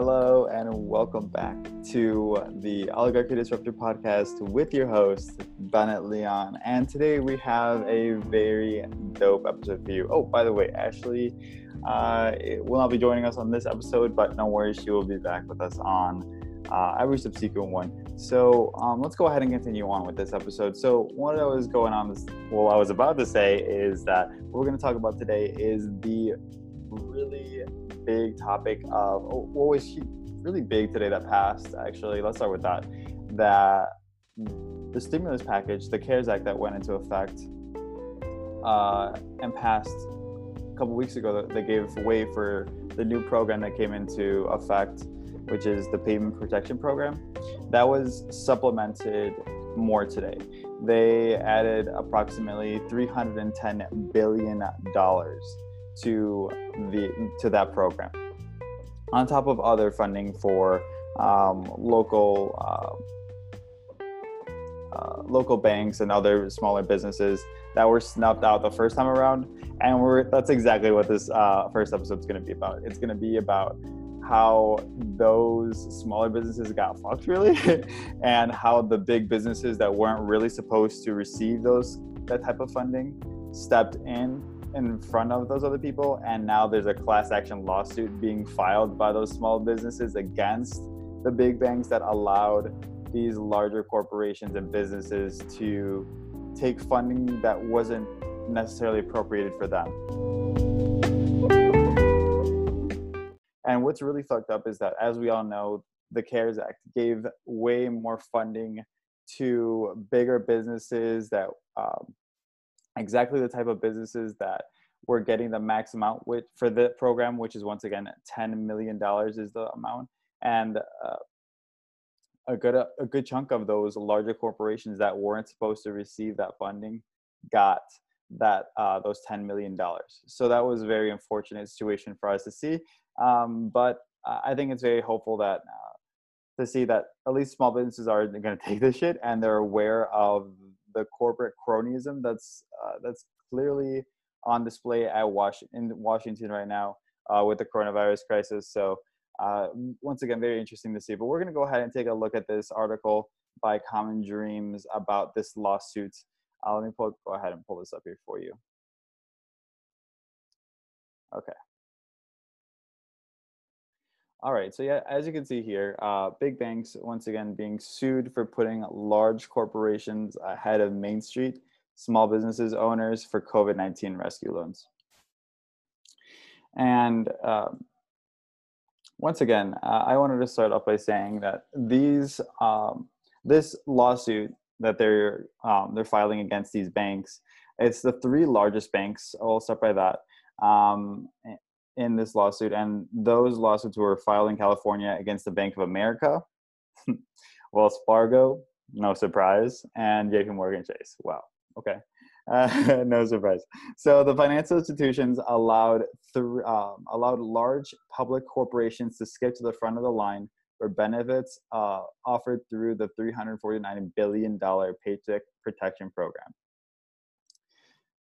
Hello and welcome back to the Oligarchy Disruptor podcast with your host, Bennett Leon. And today we have a very dope episode for you. Oh, by the way, Ashley uh, will not be joining us on this episode, but no worries, she will be back with us on uh, every subsequent one. So um, let's go ahead and continue on with this episode. So what I was going on, this, well, I was about to say is that what we're going to talk about today is the really big topic of oh, what was really big today that passed. Actually, let's start with that. That the stimulus package, the CARES Act that went into effect uh, and passed a couple weeks ago, they gave way for the new program that came into effect which is the Payment protection program. That was supplemented more today. They added approximately 310 billion dollars to the to that program, on top of other funding for um, local. Uh, uh, local banks and other smaller businesses that were snuffed out the first time around, and we're that's exactly what this uh, first episode is going to be about. It's going to be about how those smaller businesses got fucked really and how the big businesses that weren't really supposed to receive those that type of funding stepped in in front of those other people and now there's a class action lawsuit being filed by those small businesses against the big banks that allowed these larger corporations and businesses to take funding that wasn't necessarily appropriated for them. And what's really fucked up is that, as we all know, the CARES Act gave way more funding to bigger businesses that um, exactly the type of businesses that were getting the max amount with, for the program, which is once again $10 million is the amount. And uh, a good a good chunk of those larger corporations that weren't supposed to receive that funding got that uh, those 10 million dollars so that was a very unfortunate situation for us to see um, but I think it's very hopeful that uh, to see that at least small businesses are going to take this shit and they're aware of the corporate cronyism that's uh, that's clearly on display at Was- in Washington right now uh, with the coronavirus crisis. So uh, once again, very interesting to see. But we're going to go ahead and take a look at this article by Common Dreams about this lawsuit. Uh, let me pull, go ahead and pull this up here for you. Okay. All right, so yeah, as you can see here, uh, big banks once again being sued for putting large corporations ahead of Main Street small businesses owners for COVID 19 rescue loans. And um, once again, uh, I wanted to start off by saying that these um, this lawsuit that they're um, they're filing against these banks, it's the three largest banks. I'll start by that. Um, in this lawsuit, and those lawsuits were filed in California against the Bank of America, Wells Fargo, no surprise, and JP Morgan Chase. Wow. Okay. Uh, no surprise. So the financial institutions allowed th- um, allowed large public corporations to skip to the front of the line for benefits uh, offered through the 349 billion dollar Paycheck Protection Program.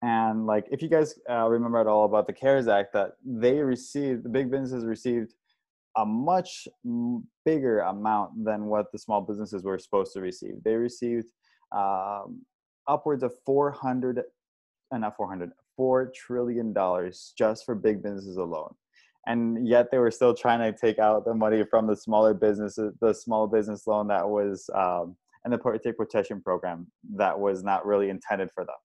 And like, if you guys uh, remember at all about the CARES Act, that they received, the big businesses received a much bigger amount than what the small businesses were supposed to receive. They received um, upwards of 400, uh, not 400, $4 trillion just for big businesses alone. And yet they were still trying to take out the money from the smaller businesses, the small business loan that was, um, and the Paycheck Protection Program that was not really intended for them.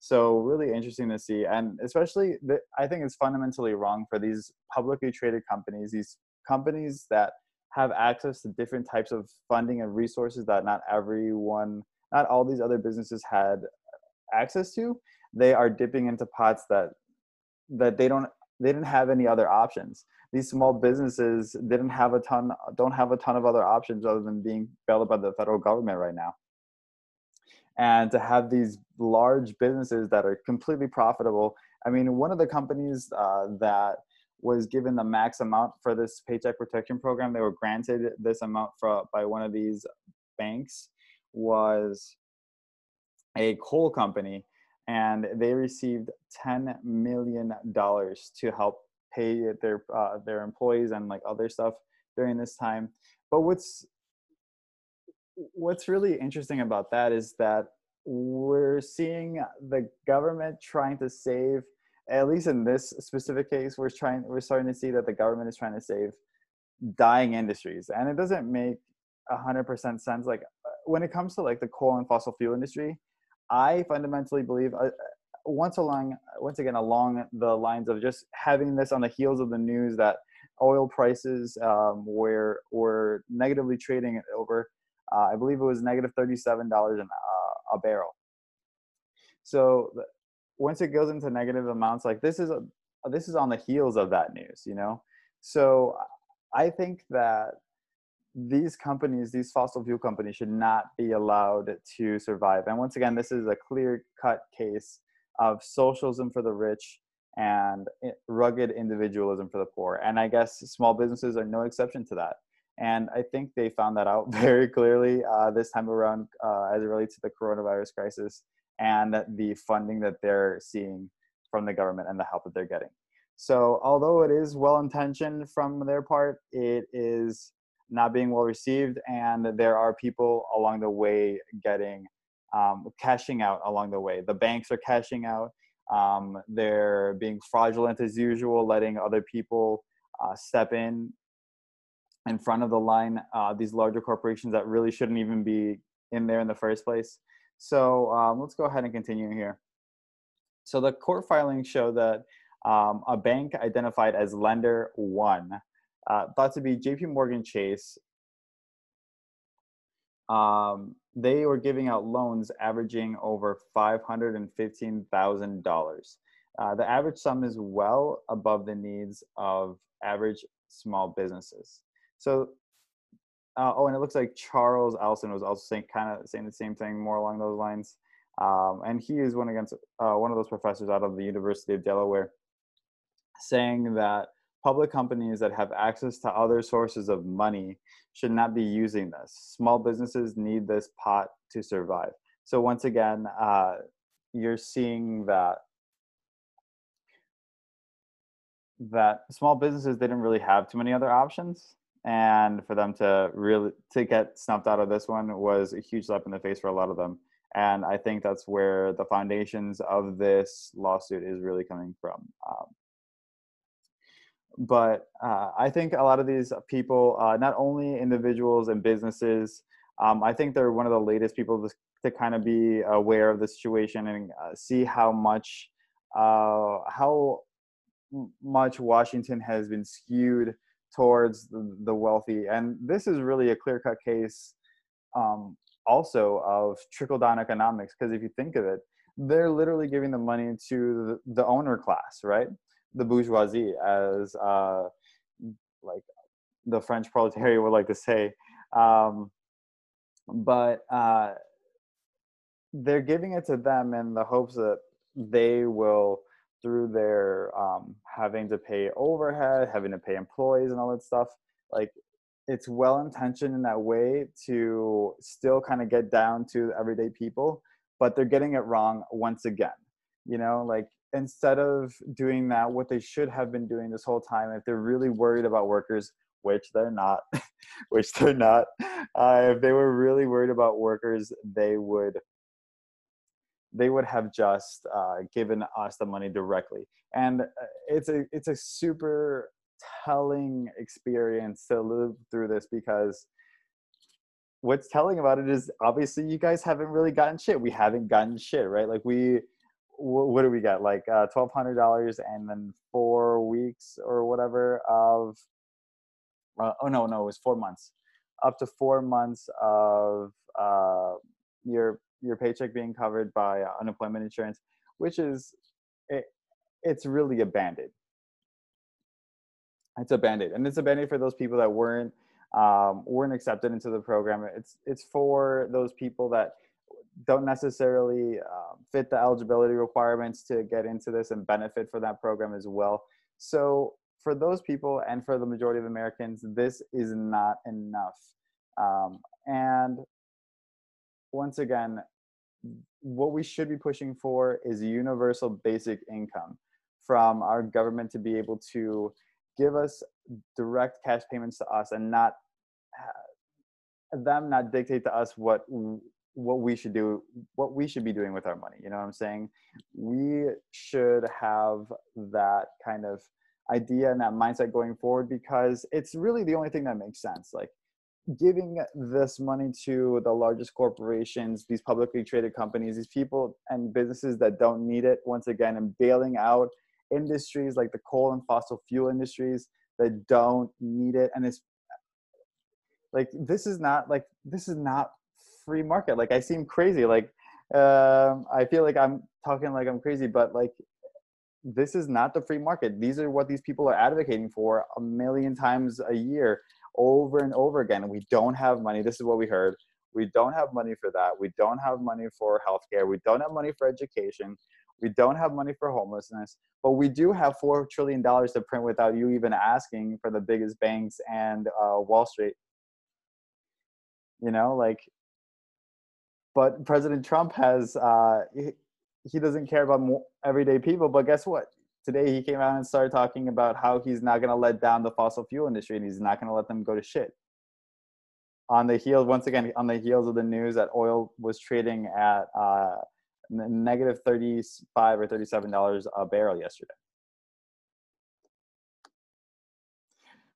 So really interesting to see, and especially the, I think it's fundamentally wrong for these publicly traded companies, these companies that have access to different types of funding and resources that not everyone, not all these other businesses had access to. They are dipping into pots that that they don't they didn't have any other options. These small businesses didn't have a ton don't have a ton of other options other than being bailed by the federal government right now and to have these large businesses that are completely profitable. I mean, one of the companies uh, that was given the max amount for this paycheck protection program, they were granted this amount for, by one of these banks, was a coal company, and they received ten million dollars to help pay their uh, their employees and like other stuff during this time. But what's what's really interesting about that is that we're seeing the government trying to save at least in this specific case we're trying we're starting to see that the government is trying to save dying industries. And it doesn't make 100% sense. Like uh, when it comes to like the coal and fossil fuel industry i fundamentally believe uh, once along once again along the lines of just having this on the heels of the news that oil prices um, were were negatively trading over uh, i believe it was negative $37 an, uh, a barrel. So once it goes into negative amounts like this is a this is on the heels of that news you know? So i think that these companies these fossil fuel companies should not be allowed to survive. And once again this is a clear cut case of socialism for the rich and rugged individualism for the poor. And i guess small businesses are no exception to that and i think they found that out very clearly uh, this time around uh, as it relates to the coronavirus crisis and the funding that they're seeing from the government and the help that they're getting. So, although it is well intentioned from their part, it is not being well received, and there are people along the way getting um, cashing out along the way. The banks are cashing out. Um, they're being fraudulent as usual, letting other people uh, step in in front of the line. Uh, these larger corporations that really shouldn't even be in there in the first place. So um, let's go ahead and continue here. So the court filings show that um, a bank identified as lender one, uh, thought to be JP Morgan Chase, um, they were giving out loans averaging over $515,000. Uh, the average sum is well above the needs of average small businesses. So uh, oh, and it looks like Charles Elson was also saying kind of saying the same thing, more along those lines. Um, and he is one against uh, one of those professors out of the University of Delaware, saying that public companies that have access to other sources of money should not be using this. Small businesses need this pot to survive. So once again, uh, you're seeing that that small businesses didn't really have too many other options and for them to really to get snuffed out of this one was a huge slap in the face for a lot of them. And i think that's where the foundations of this lawsuit is really coming from. Um, but uh, i think a lot of these people uh, not only individuals and businesses um, i think they're one of the latest people to, to kind of be aware of the situation and uh, see how much uh, how much washington has been skewed towards the, wealthy. And this is really a clear cut case um, also of trickle down economics. Because if you think of it, they're literally giving the money to the, the owner class, right? The bourgeoisie, as uh, like the French proletariat would like to say. Um, but uh, they're giving it to them in the hopes that they will through their um, having to pay overhead, having to pay employees, and all that stuff. Like it's well intentioned in that way to still kind of get down to everyday people, but they're getting it wrong once again. You know, like instead of doing that, what they should have been doing this whole time, if they're really worried about workers, which they're not, which they're not, uh, if they were really worried about workers, they would they would have just uh, given us the money directly. And uh, it's a it's a super telling experience to live through this because what's telling about it is obviously you guys haven't really gotten shit. We haven't gotten shit right? Like we what do we get? Like uh, $1200 and then four weeks or whatever of uh, oh no no it was four months. Up to four months of uh, your your paycheck being covered by uh, unemployment insurance, which is it, it's really a band-aid. It's a band-aid, and it's a band-aid for those people that weren't um, weren't accepted into the program. It's it's for those people that don't necessarily uh, fit the eligibility requirements to get into this and benefit for that program as well. So for those people and for the majority of Americans, this is not enough. Um, and once again, what we should be pushing for is universal basic income from our government to be able to give us direct cash payments to us and not them not dictate to us what what we should do what we should be doing with our money you know what i'm saying? We should have that kind of idea and that mindset going forward because it's really the only thing that makes sense like giving this money to the largest corporations these publicly traded companies these people and businesses that don't need it once again and bailing out industries like the coal and fossil fuel industries that don't need it and it's like this is not like this is not free market. Like i seem crazy like um i feel like i'm talking like i'm crazy but like this is not the free market. These are what these people are advocating for a million times a year over and over again we don't have money this is what we heard we don't have money for that we don't have money for healthcare we don't have money for education we don't have money for homelessness but we do have four trillion dollars to print without you even asking for the biggest banks and uh, wall street. You know like but president trump has uh he, he doesn't care about everyday people but guess what today he came out and started talking about how he's not going to let down the fossil fuel industry and he's not going to let them go to shit on the heels once again on the heels of the news that oil was trading at uh, negative 35 or 37 dollars a barrel yesterday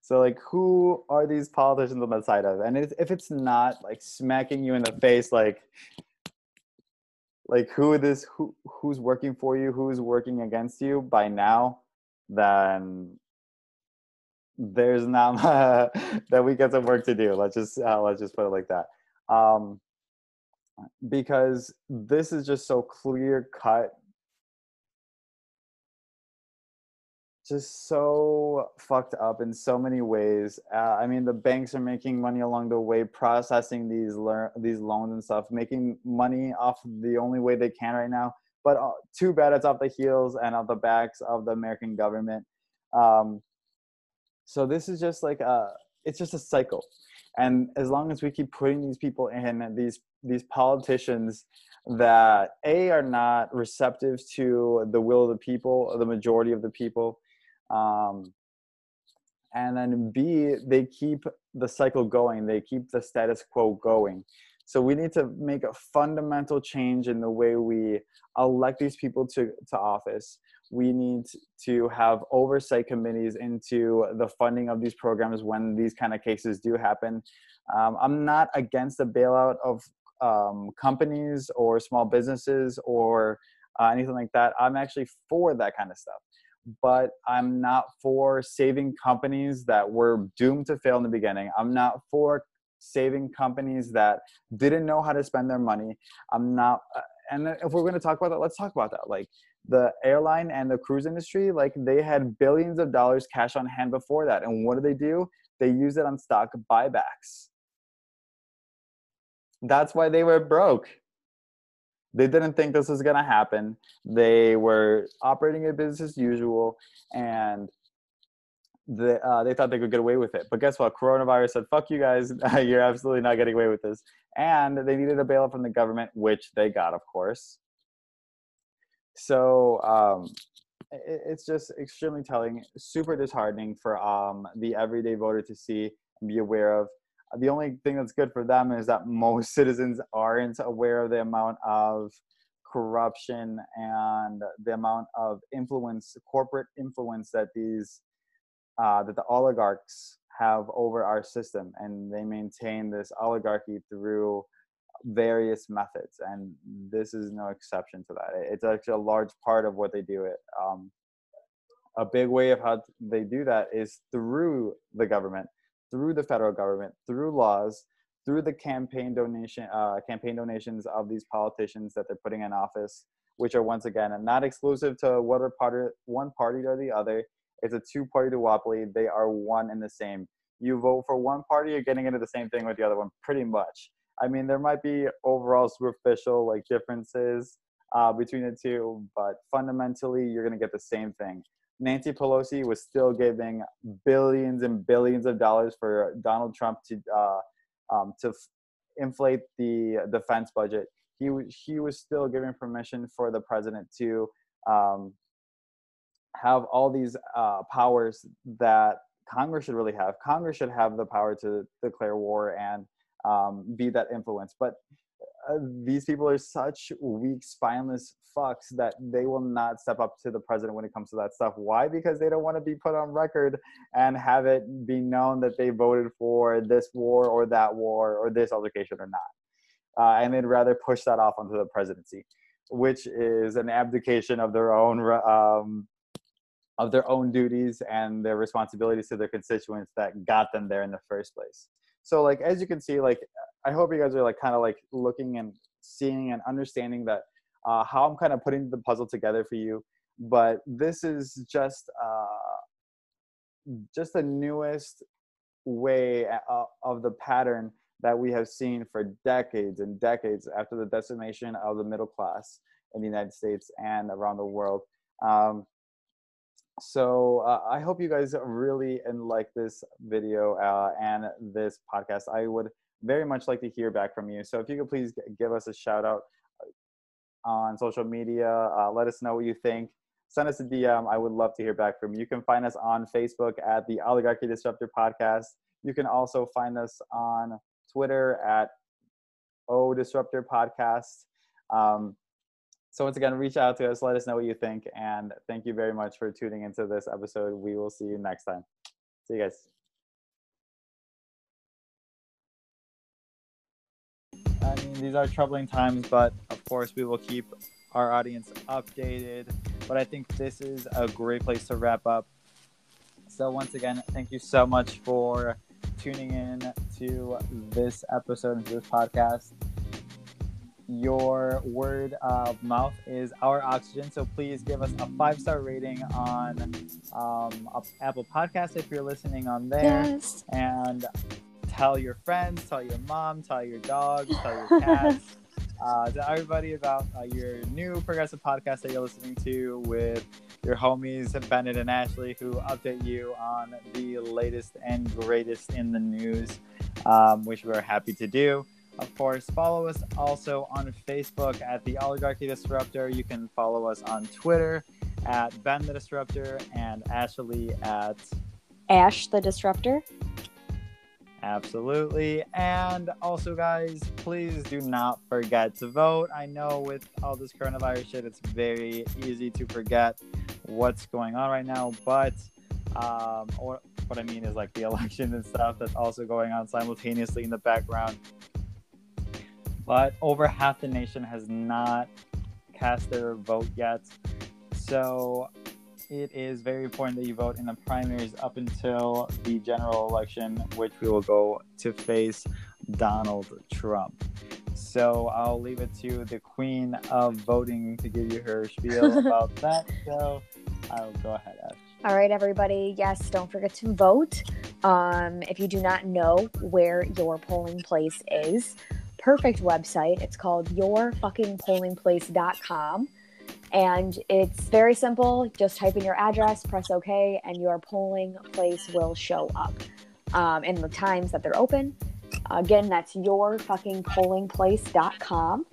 So like, who are these politicians on the side of? And if it's not like smacking you in the face, like, like who this who who's working for you, who's working against you by now, then there's not that we get some work to do. Let's just uh, let's just put it like that. Um, because this is just so clear cut just so fucked up in so many ways. Uh, I mean, the banks are making money along the way, processing these lear- these loans and stuff, making money off the only way they can right now. But too bad it's off the heels and off the backs of the American government. Um, so this is just like a, it's just a cycle, and as long as we keep putting these people in, these these politicians that a are not receptive to the will of the people, the majority of the people, um, and then b they keep the cycle going. They keep the status quo going so we need to make a fundamental change in the way we elect these people to, to office. We need to have oversight committees into the funding of these programs when these kind of cases do happen. Um, i'm not against the bailout of um, companies or small businesses or uh, anything like that. I'm actually for that kind of stuff. But I'm not for saving companies that were doomed to fail in the beginning. I'm not for saving companies that didn't know how to spend their money. I'm not, uh, and if we're going to talk about that, let's talk about that. Like the airline and the cruise industry, like they had billions of dollars cash on hand before that. And what do they do? They use it on stock buybacks. That's why they were broke they didn't think this was going to happen. They were operating a business as usual, and the, uh, they thought they could get away with it. But guess what? Coronavirus said, "Fuck you guys! You're absolutely not getting away with this." And they needed a bailout from the government, which they got, of course. So um, it, it's just extremely telling, super disheartening for um, the everyday voter to see and be aware of the only thing that's good for them is that most citizens aren't aware of the amount of corruption and the amount of influence, corporate influence that these uh, that the oligarchs have over our system, and they maintain this oligarchy through various methods, and this is no exception to that. It's actually a large part of what they do. It um, a big way of how they do that is through the government through the federal government, through laws, through the campaign donation uh, campaign donations of these politicians that they're putting in office, which are once again not exclusive to whether party one party or the other. It's a two-party duopoly. They are one and the same. You vote for one party, you're getting into the same thing with the other one, pretty much. I mean, there might be overall superficial like differences uh, between the two, but fundamentally, you're gonna get the same thing. Nancy Pelosi was still giving billions and billions of dollars for Donald Trump to uh, um, to f- inflate the defense budget. He w- he was still giving permission for the president to um, have all these uh, powers that Congress should really have. Congress should have the power to declare war and um, be that influence. But uh, these people are such weak, spineless fucks that they will not step up to the president when it comes to that stuff. Why? Because they don't want to be put on record and have it be known that they voted for this war or that war or this altercation or not. Uh, and they'd rather push that off onto the presidency, which is an abdication of their own um, of their own duties and their responsibilities to their constituents that got them there in the first place. So, like as you can see, like I hope you guys are like kind of like looking and seeing and understanding that uh, how I'm kind of putting the puzzle together for you. But this is just uh, just the newest way uh, of the pattern that we have seen for decades and decades after the decimation of the middle class in the United States and around the world. Um, so uh, I hope you guys really like this video uh, and this podcast. I would very much like to hear back from you. So if you could please give us a shout out on social media. Uh, let us know what you think. Send us a DM. I would love to hear back from you. You can find us on Facebook at the Oligarchy Disruptor Podcast. You can also find us on Twitter at O Disruptor Podcast. Um, so once again, reach out to us. Let us know what you think, and thank you very much for tuning into this episode. We will see you next time. See you guys. I mean, these are troubling times, but of course, we will keep our audience updated. But I think this is a great place to wrap up. So, once again, thank you so much for tuning in to this episode of this podcast. Your word of mouth is our oxygen. So please give us a five star rating on um, Apple Podcast if you're listening on there. Yes. And tell your friends, tell your mom, tell your dogs, tell your cats, uh, tell everybody about uh, your new progressive podcast that you're listening to with your homies Bennett and Ashley, who update you on the latest and greatest in the news, um, which we're happy to do. Of course, follow us also on Facebook at the Oligarchy Disruptor. You can follow us on Twitter at Ben the Disruptor and Ashley at Ash the Disruptor. Absolutely. And also, guys, please do not forget to vote. I know with all this coronavirus shit, it's very easy to forget what's going on right now. But um, or, what I mean is like the election and stuff that's also going on simultaneously in the background. But over half the nation has not cast their vote yet. So it is very important that you vote in the primaries up until the general election, which we will go to face Donald Trump. So I'll leave it to the queen of voting to give you her spiel about that. So I'll go ahead, Ash. All right, everybody. Yes, don't forget to vote. Um, if you do not know where your polling place is, perfect website. It's called yourfuckingpollingplace.com. And it's very simple. Just type in your address, press OK, and your polling place will show up. Um, and the times that they're open. Again, that's yourfuckingpollingplace.com.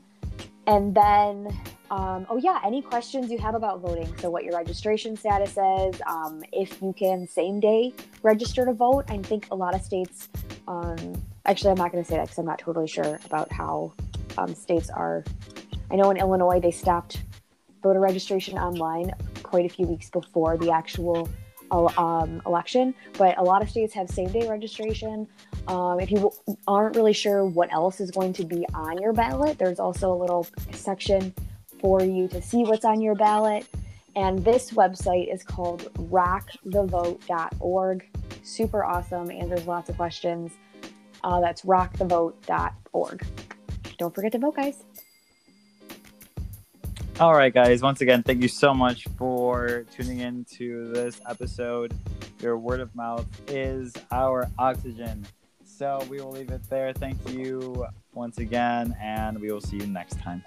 And then, um, oh yeah, any questions you have about voting? So, what your registration status is, um, if you can same day register to vote. I think a lot of states, um, actually, I'm not going to say that because I'm not totally sure about how um, states are. I know in Illinois they stopped voter registration online quite a few weeks before the actual um, election, but a lot of states have same day registration. Um, if you aren't really sure what else is going to be on your ballot, there's also a little section for you to see what's on your ballot. And this website is called rockthevote.org. Super awesome, answers lots of questions. Uh, that's rockthevote.org. Don't forget to vote, guys. All right, guys. Once again, thank you so much for tuning in to this episode. Your word of mouth is our oxygen. So we will leave it there. Thank you once again, and we will see you next time.